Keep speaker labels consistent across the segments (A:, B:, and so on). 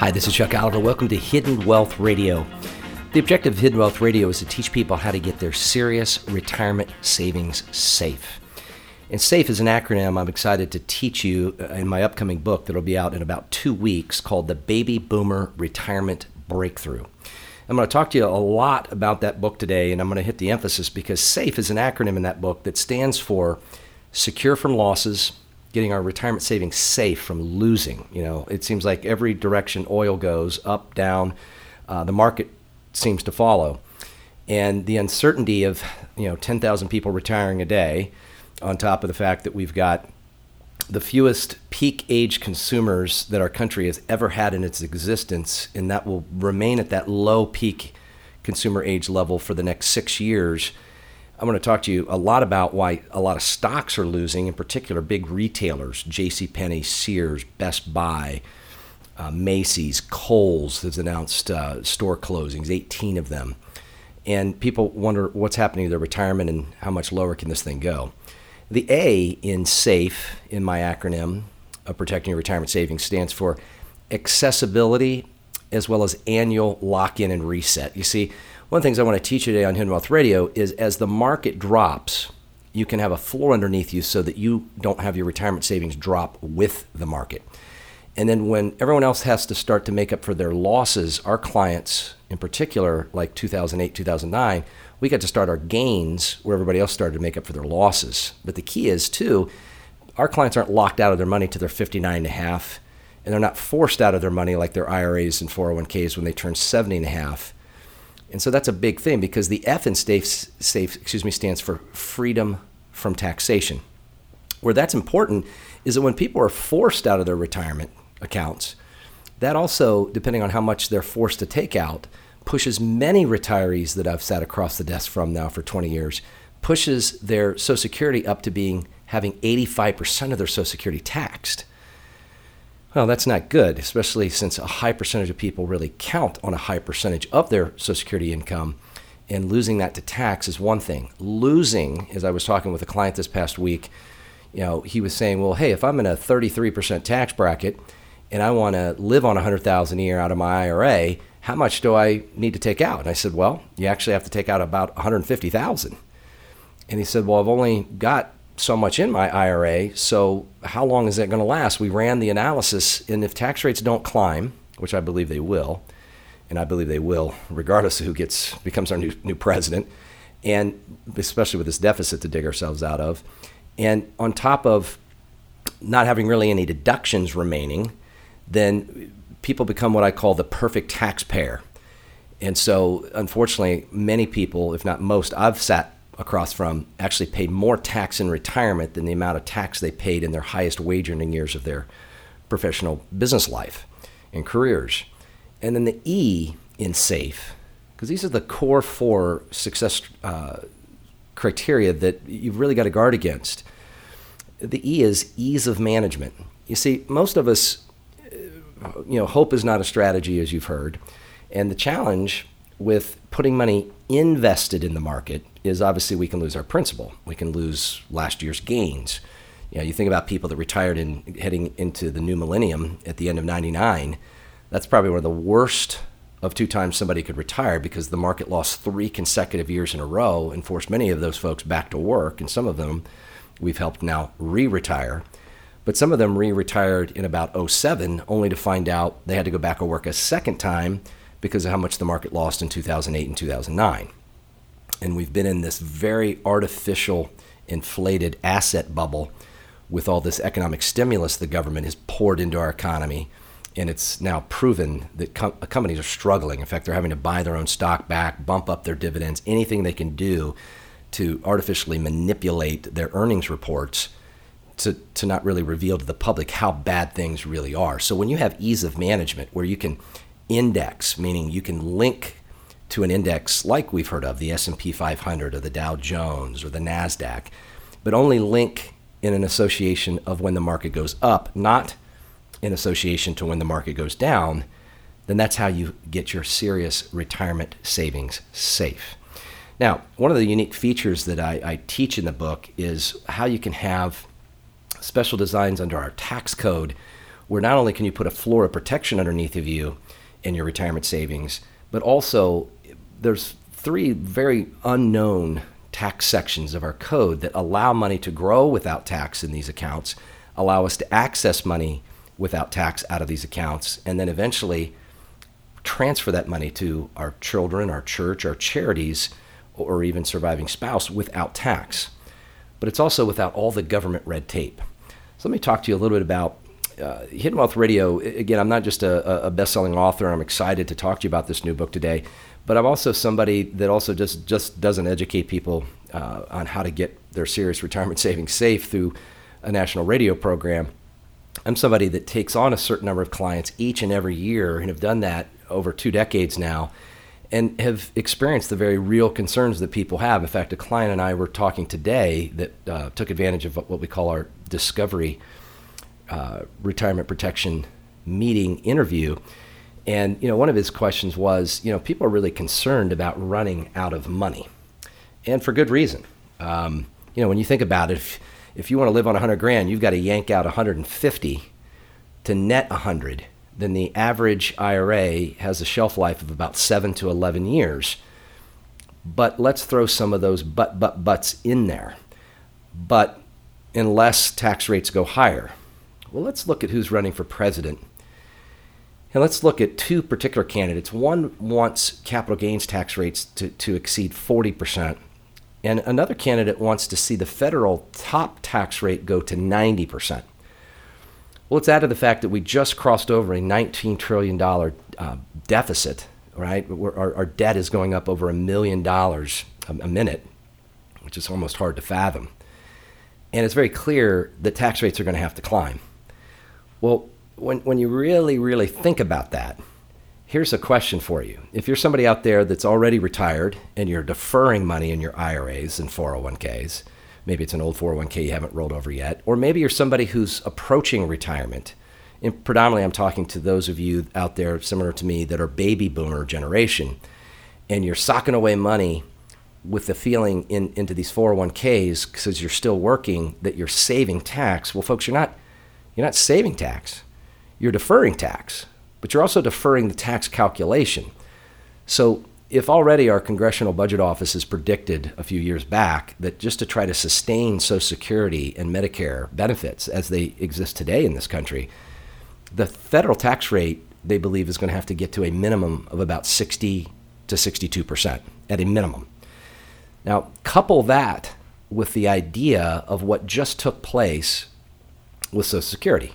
A: Hi, this is Chuck Oliver. Welcome to Hidden Wealth Radio. The objective of Hidden Wealth Radio is to teach people how to get their serious retirement savings safe. And SAFE is an acronym I'm excited to teach you uh, in my upcoming book that'll be out in about two weeks called The Baby Boomer Retirement Breakthrough. I'm going to talk to you a lot about that book today, and I'm going to hit the emphasis because SAFE is an acronym in that book that stands for Secure from Losses, getting our retirement savings safe from losing. You know, it seems like every direction oil goes, up, down, uh, the market seems to follow. And the uncertainty of, you know, 10,000 people retiring a day, on top of the fact that we've got the fewest peak age consumers that our country has ever had in its existence, and that will remain at that low peak consumer age level for the next six years. I'm going to talk to you a lot about why a lot of stocks are losing, in particular, big retailers, J.C. Sears, Best Buy, uh, Macy's, Kohl's has announced uh, store closings, 18 of them. And people wonder what's happening to their retirement and how much lower can this thing go. The A in SAFE, in my acronym of protecting your retirement savings, stands for accessibility as well as annual lock in and reset. You see, one of the things I want to teach you today on Hidden Wealth Radio is as the market drops, you can have a floor underneath you so that you don't have your retirement savings drop with the market. And then when everyone else has to start to make up for their losses, our clients in particular, like 2008, 2009, we got to start our gains where everybody else started to make up for their losses. But the key is, too, our clients aren't locked out of their money to their 59 and a half, and they're not forced out of their money like their IRAs and 401ks when they turn 70 and a half. And so that's a big thing because the F in safe, safe excuse me, stands for freedom from taxation. Where that's important is that when people are forced out of their retirement accounts, that also, depending on how much they're forced to take out, pushes many retirees that I've sat across the desk from now for 20 years, pushes their Social Security up to being having 85% of their Social Security taxed. Well, that's not good, especially since a high percentage of people really count on a high percentage of their Social Security income. And losing that to tax is one thing. Losing, as I was talking with a client this past week, you know, he was saying, well, hey, if I'm in a 33% tax bracket and I want to live on 100,000 a year out of my IRA, how much do I need to take out? And I said, well, you actually have to take out about 150,000. And he said, well, I've only got so much in my IRA, so how long is that going to last? We ran the analysis, and if tax rates don't climb, which I believe they will, and I believe they will, regardless of who gets becomes our new new president, and especially with this deficit to dig ourselves out of, and on top of not having really any deductions remaining, then people become what I call the perfect taxpayer. And so, unfortunately, many people, if not most, I've sat across from actually paid more tax in retirement than the amount of tax they paid in their highest wage earning years of their professional business life and careers. And then the E in SAFE, because these are the core four success uh, criteria that you've really got to guard against. The E is ease of management. You see, most of us, you know, hope is not a strategy, as you've heard. And the challenge with putting money invested in the market is obviously we can lose our principal. We can lose last year's gains. You know, you think about people that retired in heading into the new millennium at the end of 99, that's probably one of the worst of two times somebody could retire because the market lost three consecutive years in a row and forced many of those folks back to work. And some of them we've helped now re retire. But some of them re retired in about 07 only to find out they had to go back to work a second time because of how much the market lost in 2008 and 2009. And we've been in this very artificial, inflated asset bubble with all this economic stimulus the government has poured into our economy. And it's now proven that com- companies are struggling. In fact, they're having to buy their own stock back, bump up their dividends, anything they can do to artificially manipulate their earnings reports to, to not really reveal to the public how bad things really are. So when you have ease of management where you can index, meaning you can link to an index like we've heard of, the S&P 500 or the Dow Jones or the Nasdaq, but only link in an association of when the market goes up, not in association to when the market goes down, then that's how you get your serious retirement savings safe. Now, one of the unique features that I, I teach in the book is how you can have special designs under our tax code where not only can you put a floor of protection underneath of you in your retirement savings, but also there's three very unknown tax sections of our code that allow money to grow without tax in these accounts, allow us to access money without tax out of these accounts, and then eventually transfer that money to our children, our church, our charities, or even surviving spouse without tax. But it's also without all the government red tape. So let me talk to you a little bit about uh, Hidden Wealth Radio. Again, I'm not just a, a best-selling author. I'm excited to talk to you about this new book today, but I'm also somebody that also just just doesn't educate people uh, on how to get their serious retirement savings safe through a national radio program. I'm somebody that takes on a certain number of clients each and every year and have done that over two decades now and have experienced the very real concerns that people have. In fact, a client and I were talking today that uh, took advantage of what we call our discovery uh, retirement protection meeting interview. And you know, one of his questions was, you know, people are really concerned about running out of money, and for good reason. Um, you know, when you think about it, if, if you want to live on 100 grand, you've got to yank out 150 to net 100 then the average IRA has a shelf life of about 7 to 11 years. But let's throw some of those but, but, buts in there. But unless tax rates go higher. Well, let's look at who's running for president. And let's look at two particular candidates. One wants capital gains tax rates to, to exceed 40%, and another candidate wants to see the federal top tax rate go to 90%. Well, it's added the fact that we just crossed over a $19 trillion uh, deficit, right? Our, our, debt is going up over a million dollars a minute, which is almost hard to fathom. And it's very clear that tax rates are going to have to climb. Well, when, when you really, really think about that, here's a question for you. If you're somebody out there that's already retired and you're deferring money in your IRAs and 401ks, Maybe it's an old 401k you haven't rolled over yet. Or maybe you're somebody who's approaching retirement. And predominantly, I'm talking to those of you out there similar to me that are baby boomer generation. And you're socking away money with the feeling in, into these 401ks because you're still working that you're saving tax. Well, folks, you're not, you're not saving tax. You're deferring tax, but you're also deferring the tax calculation. So if already our congressional budget office has predicted a few years back that just to try to sustain Social Security and Medicare benefits as they exist today in this country, the federal tax rate they believe is going to have to get to a minimum of about 60 to 62 percent at a minimum. Now, couple that with the idea of what just took place with Social Security.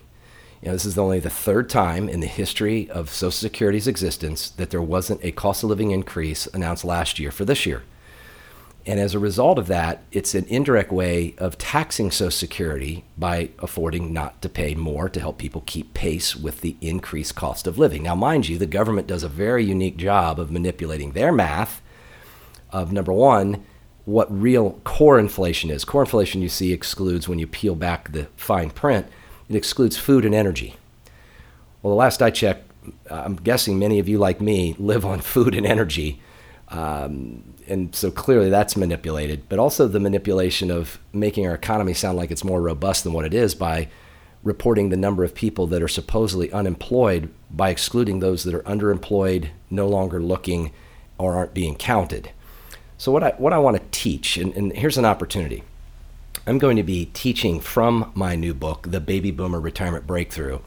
A: You know, this is only the third time in the history of Social Security's existence that there wasn't a cost of living increase announced last year for this year. And as a result of that, it's an indirect way of taxing Social Security by affording not to pay more to help people keep pace with the increased cost of living. Now, mind you, the government does a very unique job of manipulating their math of number one, what real core inflation is. Core inflation you see excludes when you peel back the fine print it excludes food and energy. Well, the last I checked, I'm guessing many of you, like me, live on food and energy. Um, and so clearly that's manipulated, but also the manipulation of making our economy sound like it's more robust than what it is by reporting the number of people that are supposedly unemployed by excluding those that are underemployed, no longer looking, or aren't being counted. So, what I, what I want to teach, and, and here's an opportunity I'm going to be teaching from my new book, The Baby Boomer Retirement Breakthrough,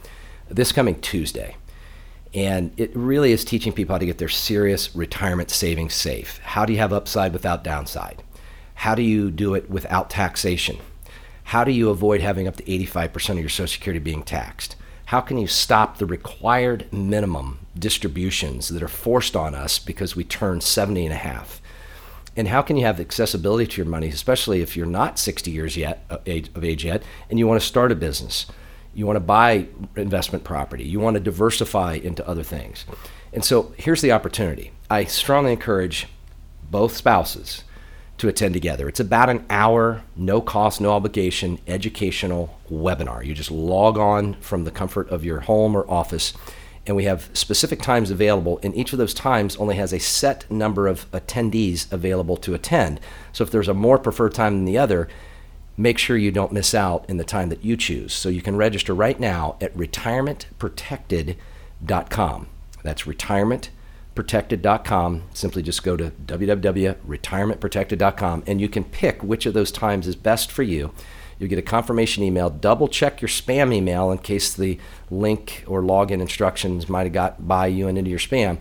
A: this coming Tuesday. And it really is teaching people how to get their serious retirement savings safe. How do you have upside without downside? How do you do it without taxation? How do you avoid having up to 85% of your Social Security being taxed? How can you stop the required minimum distributions that are forced on us because we turn 70 and a half? And how can you have accessibility to your money, especially if you're not 60 years yet uh, of age yet, and you want to start a business? You want to buy investment property. You want to diversify into other things. And so here's the opportunity. I strongly encourage both spouses to attend together. It's about an hour, no cost, no obligation, educational webinar. You just log on from the comfort of your home or office, and we have specific times available, and each of those times only has a set number of attendees available to attend. So if there's a more preferred time than the other, make sure you don't miss out in the time that you choose. So you can register right now at retirementprotected.com. That's retirementprotected.com. Simply just go to www.retirementprotected.com and you can pick which of those times is best for you. You'll get a confirmation email. Double check your spam email in case the link or login instructions might have got by you and into your spam.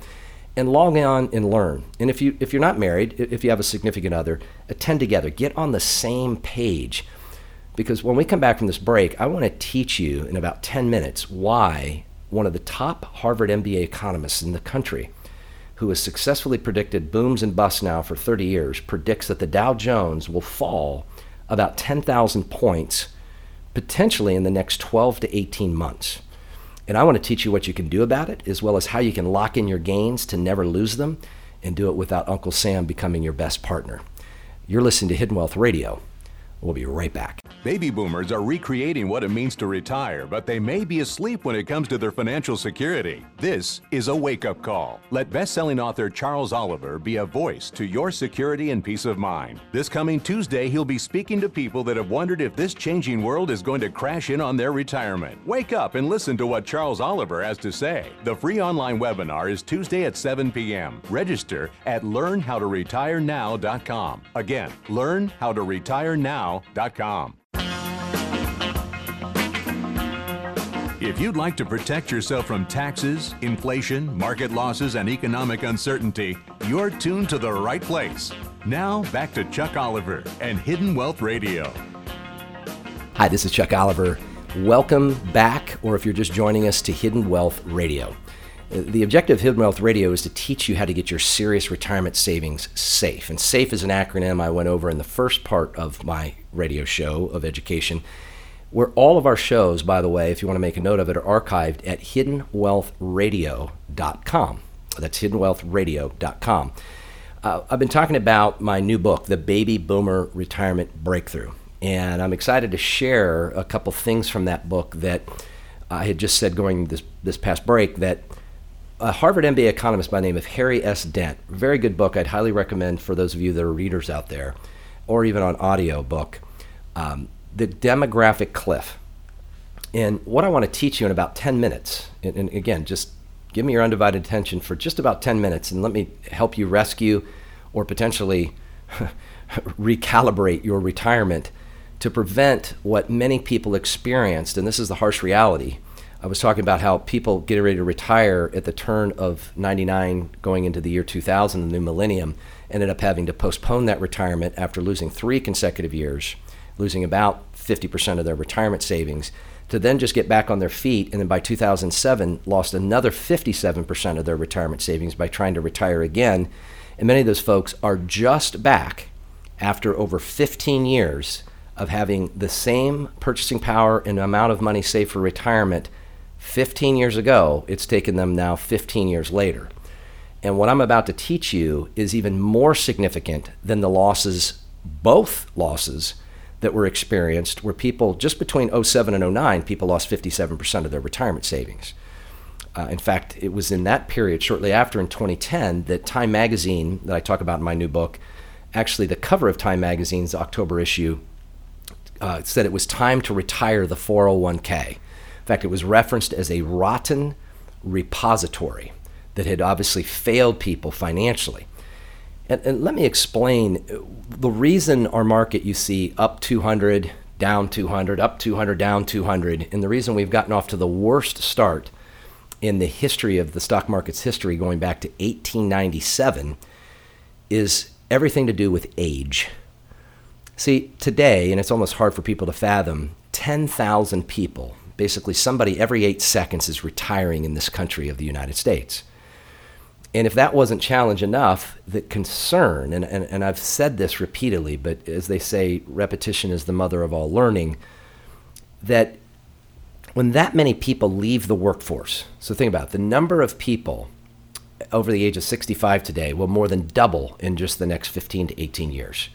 A: And log on and learn. And if you if you're not married, if you have a significant other, attend together. Get on the same page. Because when we come back from this break, I want to teach you in about 10 minutes why one of the top Harvard MBA economists in the country who has successfully predicted booms and busts now for 30 years, predicts that the Dow Jones will fall about 10,000 points potentially in the next 12 to 18 months. And I want to teach you what you can do about it, as well as how you can lock in your gains to never lose them and do it without Uncle Sam becoming your best partner. You're listening to Hidden Wealth Radio. We'll be right back.
B: Baby boomers are recreating what it means to retire, but they may be asleep when it comes to their financial security. This is a wake up call. Let best selling author Charles Oliver be a voice to your security and peace of mind. This coming Tuesday, he'll be speaking to people that have wondered if this changing world is going to crash in on their retirement. Wake up and listen to what Charles Oliver has to say. The free online webinar is Tuesday at 7 p.m. Register at learnhowtoretirenow.com. Again, learnhowtoretirenow.com. If you'd like to protect yourself from taxes, inflation, market losses, and economic uncertainty, you're tuned to the right place. Now, back to Chuck Oliver and Hidden Wealth Radio.
A: Hi, this is Chuck Oliver. Welcome back, or if you're just joining us, to Hidden Wealth Radio. The objective of Hidden Wealth Radio is to teach you how to get your serious retirement savings safe. And SAFE is an acronym I went over in the first part of my radio show of education where all of our shows, by the way, if you want to make a note of it, are archived at hiddenwealthradio.com. That's hiddenwealthradio.com. Uh, I've been talking about my new book, The Baby Boomer Retirement Breakthrough. And I'm excited to share a couple things from that book that I had just said going this, this past break that a Harvard MBA economist by the name of Harry S. Dent, very good book. I'd highly recommend for those of you that are readers out there, or even on audio book. Um, the demographic cliff. And what I want to teach you in about 10 minutes, and, and again, just give me your undivided attention for just about 10 minutes and let me help you rescue or potentially recalibrate your retirement to prevent what many people experienced. And this is the harsh reality. I was talking about how people getting ready to retire at the turn of 99 going into the year 2000, the new millennium, ended up having to postpone that retirement after losing three consecutive years losing about 50% of their retirement savings, to then just get back on their feet. And then by 2007, lost another 57% of their retirement savings by trying to retire again. And many of those folks are just back after over 15 years of having the same purchasing power and amount of money saved for retirement 15 years ago. It's taken them now 15 years later. And what I'm about to teach you is even more significant than the losses, both losses that were experienced where people, just between 07 and 09, people lost 57% of their retirement savings. Uh, in fact, it was in that period, shortly after in 2010, that Time Magazine, that I talk about in my new book, actually, the cover of Time Magazine's October issue uh, said it was time to retire the 401k. Fact, it was referenced as a rotten repository that had obviously failed people financially. And, and let me explain the reason our market you see up 200, down 200, up 200, down 200, and the reason we've gotten off to the worst start in the history of the stock market's history going back to 1897 is everything to do with age. See, today, and it's almost hard for people to fathom, 10,000 people, basically somebody every eight seconds, is retiring in this country of the United States. And if that wasn't challenge enough, the concern, and, and, and I've said this repeatedly, but as they say, repetition is the mother of all learning, that when that many people leave the workforce, so think about it, the number of people over the age of 65 today will more than double in just the next 15 to 18 years.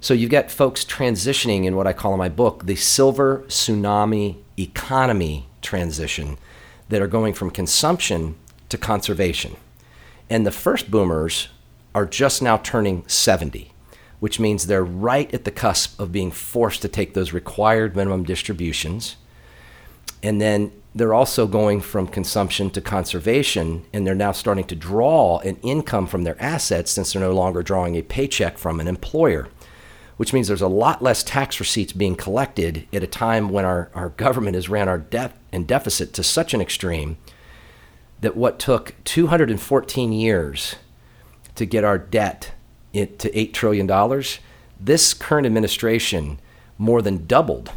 A: So you've got folks transitioning in what I call in my book the silver tsunami economy transition that are going from consumption to conservation. And the first boomers are just now turning 70, which means they're right at the cusp of being forced to take those required minimum distributions. And then they're also going from consumption to conservation, and they're now starting to draw an income from their assets since they're no longer drawing a paycheck from an employer which means there's a lot less tax receipts being collected at a time when our, our government has ran our debt and deficit to such an extreme that what took 214 years to get our debt to $8 trillion, this current administration more than doubled,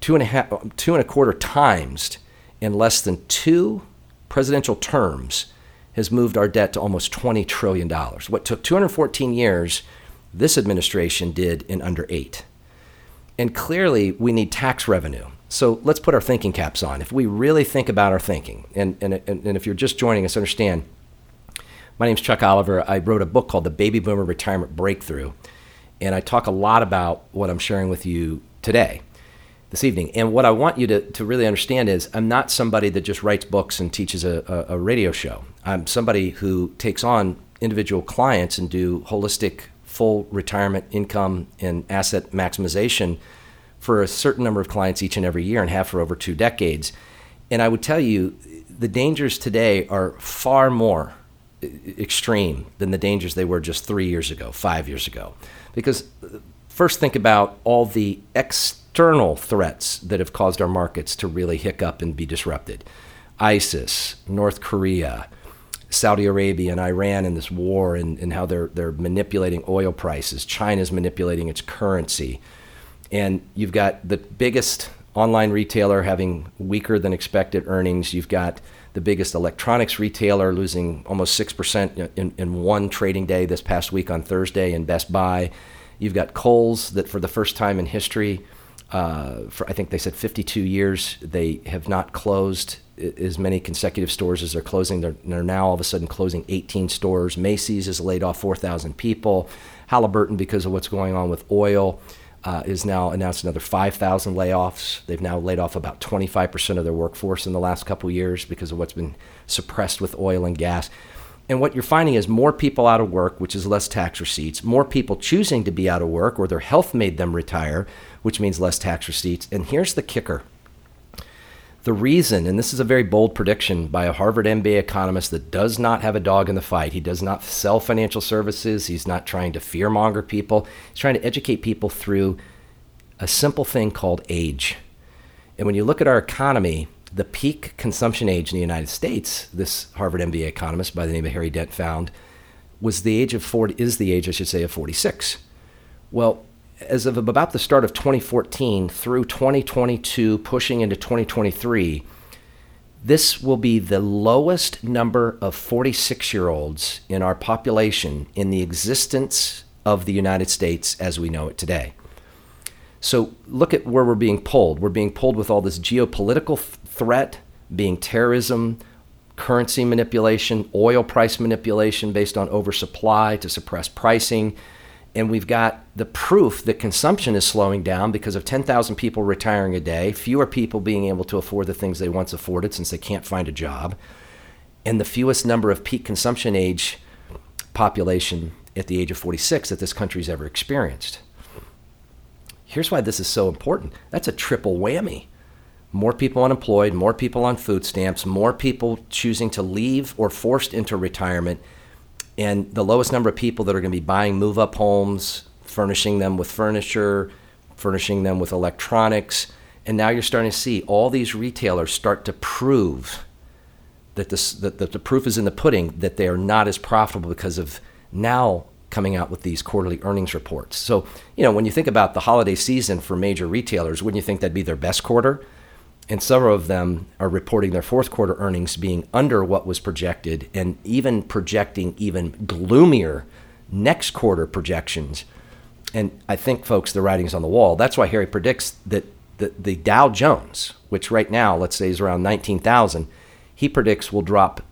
A: two and a half, two and a quarter times in less than two presidential terms has moved our debt to almost $20 trillion. What took 214 years this administration did in under eight. And clearly, we need tax revenue. So let's put our thinking caps on. If we really think about our thinking, and, and, and if you're just joining us, understand my name is Chuck Oliver. I wrote a book called The Baby Boomer Retirement Breakthrough. And I talk a lot about what I'm sharing with you today, this evening. And what I want you to, to really understand is I'm not somebody that just writes books and teaches a, a, a radio show. I'm somebody who takes on individual clients and do holistic full retirement income and asset maximization for a certain number of clients each and every year and have for over two decades. And I would tell you, the dangers today are far more extreme than the dangers they were just three years ago, five years ago. Because uh, first, think about all the external threats that have caused our markets to really hiccup and be disrupted ISIS, North Korea, Saudi Arabia and Iran in this war and, and how they're, they're manipulating oil prices. China's manipulating its currency. And you've got the biggest online retailer having weaker than expected earnings. You've got the biggest electronics retailer losing almost 6% in, in one trading day this past week on Thursday in Best Buy. You've got Kohl's that for the first time in history, uh, for I think they said 52 years, they have not closed as many consecutive stores as they're closing. They're, they're, now all of a sudden closing 18 stores. Macy's has laid off 4,000 people. Halliburton, because of what's going on with oil, uh, is now announced another 5,000 layoffs. They've now laid off about 25% of their workforce in the last couple years because of what's been suppressed with oil and gas. And what you're finding is more people out of work, which is less tax receipts, more people choosing to be out of work or their health made them retire, which means less tax receipts. And here's the kicker the reason, and this is a very bold prediction by a Harvard MBA economist that does not have a dog in the fight. He does not sell financial services. He's not trying to fearmonger people. He's trying to educate people through a simple thing called age. And when you look at our economy, the peak consumption age in the United States, this Harvard MBA economist by the name of Harry Dent found, was the age of 40, is the age, I should say, of 46. Well, as of about the start of 2014 through 2022, pushing into 2023, this will be the lowest number of 46 year olds in our population in the existence of the United States as we know it today. So look at where we're being pulled. We're being pulled with all this geopolitical threat, being terrorism, currency manipulation, oil price manipulation based on oversupply to suppress pricing and we've got the proof that consumption is slowing down because of 10,000 people retiring a day, fewer people being able to afford the things they once afforded since they can't find a job, and the fewest number of peak consumption age population at the age of 46 that this country's ever experienced. Here's why this is so important that's a triple whammy. More people unemployed, more people on food stamps, more people choosing to leave or forced into retirement and the lowest number of people that are going to be buying move up homes, furnishing them with furniture, furnishing them with electronics. And now you're starting to see all these retailers start to prove that, this, that, that the proof is in the pudding that they are not as profitable because of now coming out with these quarterly earnings reports. So, you know, when you think about the holiday season for major retailers, wouldn't you think that'd be their best quarter? And several of them are reporting their fourth quarter earnings being under what was projected and even projecting even gloomier next quarter projections. And I think, folks, the writing's on the wall. That's why Harry predicts that the, the Dow Jones, which right now, let's say, is around 19,000, he predicts will drop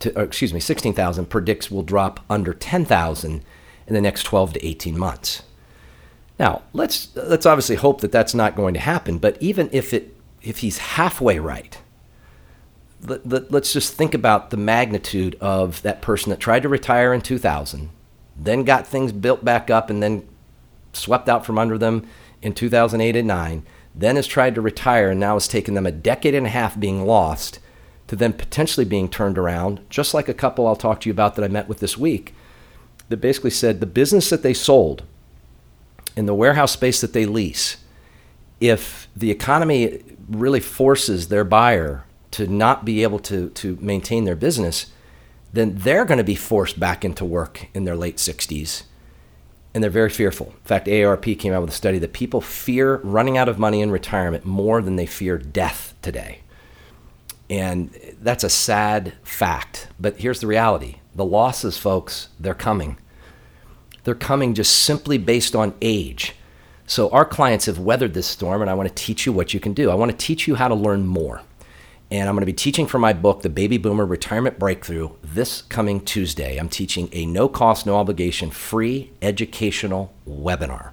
A: to, excuse me, 16,000 predicts will drop under 10,000 in the next 12 to 18 months. Now, let's let's obviously hope that that's not going to happen, but even if it if he's halfway right, let, let, let's just think about the magnitude of that person that tried to retire in 2000, then got things built back up and then swept out from under them in 2008 and 9, then has tried to retire and now has taken them a decade and a half being lost to then potentially being turned around, just like a couple I'll talk to you about that I met with this week that basically said the business that they sold in the warehouse space that they lease, if the economy really forces their buyer to not be able to, to maintain their business, then they're going to be forced back into work in their late 60s. And they're very fearful. In fact, AARP came out with a study that people fear running out of money in retirement more than they fear death today. And that's a sad fact. But here's the reality the losses, folks, they're coming. They're coming just simply based on age. So our clients have weathered this storm, and I want to teach you what you can do. I want to teach you how to learn more. And I'm going to be teaching from my book, The Baby Boomer Retirement Breakthrough, this coming Tuesday. I'm teaching a no cost, no obligation, free educational webinar.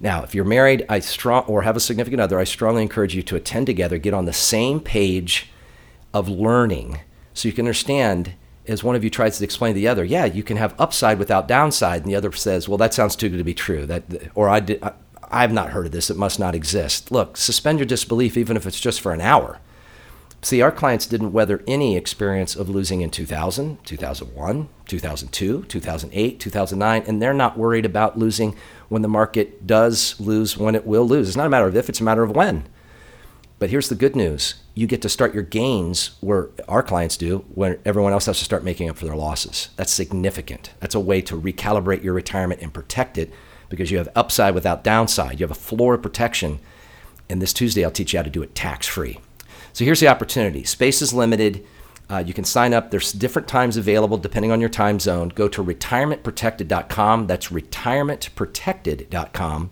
A: Now, if you're married I strong, or have a significant other, I strongly encourage you to attend together, get on the same page of learning so you can understand as one of you tries to explain to the other, yeah, you can have upside without downside, and the other says, well, that sounds too good to be true. That, or I, did, I've not heard of this. It must not exist. Look, suspend your disbelief, even if it's just for an hour. See, our clients didn't weather any experience of losing in 2000, 2001, 2002, 2008, 2009, and they're not worried about losing when the market does lose, when it will lose. It's not a matter of if, it's a matter of when. But here's the good news you get to start your gains where our clients do when everyone else has to start making up for their losses. That's significant. That's a way to recalibrate your retirement and protect it because you have upside without downside. You have a floor of protection. And this Tuesday, I'll teach you how to do it tax free. So here's the opportunity space is limited. Uh, you can sign up. There's different times available depending on your time zone. Go to retirementprotected.com. That's retirementprotected.com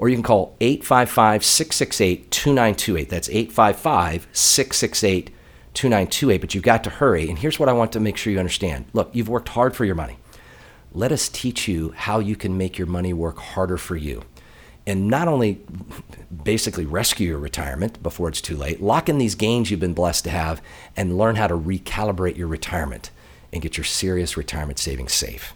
A: or you can call 855 668 2928. That's 855 668 2928. But you've got to hurry. And here's what I want to make sure you understand look, you've worked hard for your money. Let us teach you how you can make your money work harder for you. And not only basically rescue your retirement before it's too late, lock in these gains you've been blessed to have and learn how to recalibrate your retirement and get your serious retirement savings safe.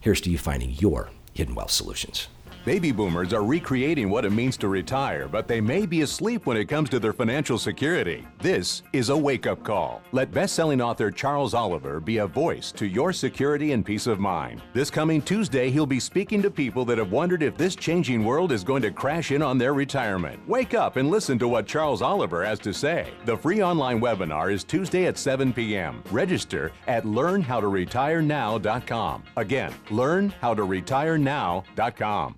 A: Here's to you finding your hidden wealth solutions.
B: Baby boomers are recreating what it means to retire, but they may be asleep when it comes to their financial security. This is a wake up call. Let best selling author Charles Oliver be a voice to your security and peace of mind. This coming Tuesday, he'll be speaking to people that have wondered if this changing world is going to crash in on their retirement. Wake up and listen to what Charles Oliver has to say. The free online webinar is Tuesday at 7 p.m. Register at learnhowtoretireNow.com. Again, learnhowtoretireNow.com.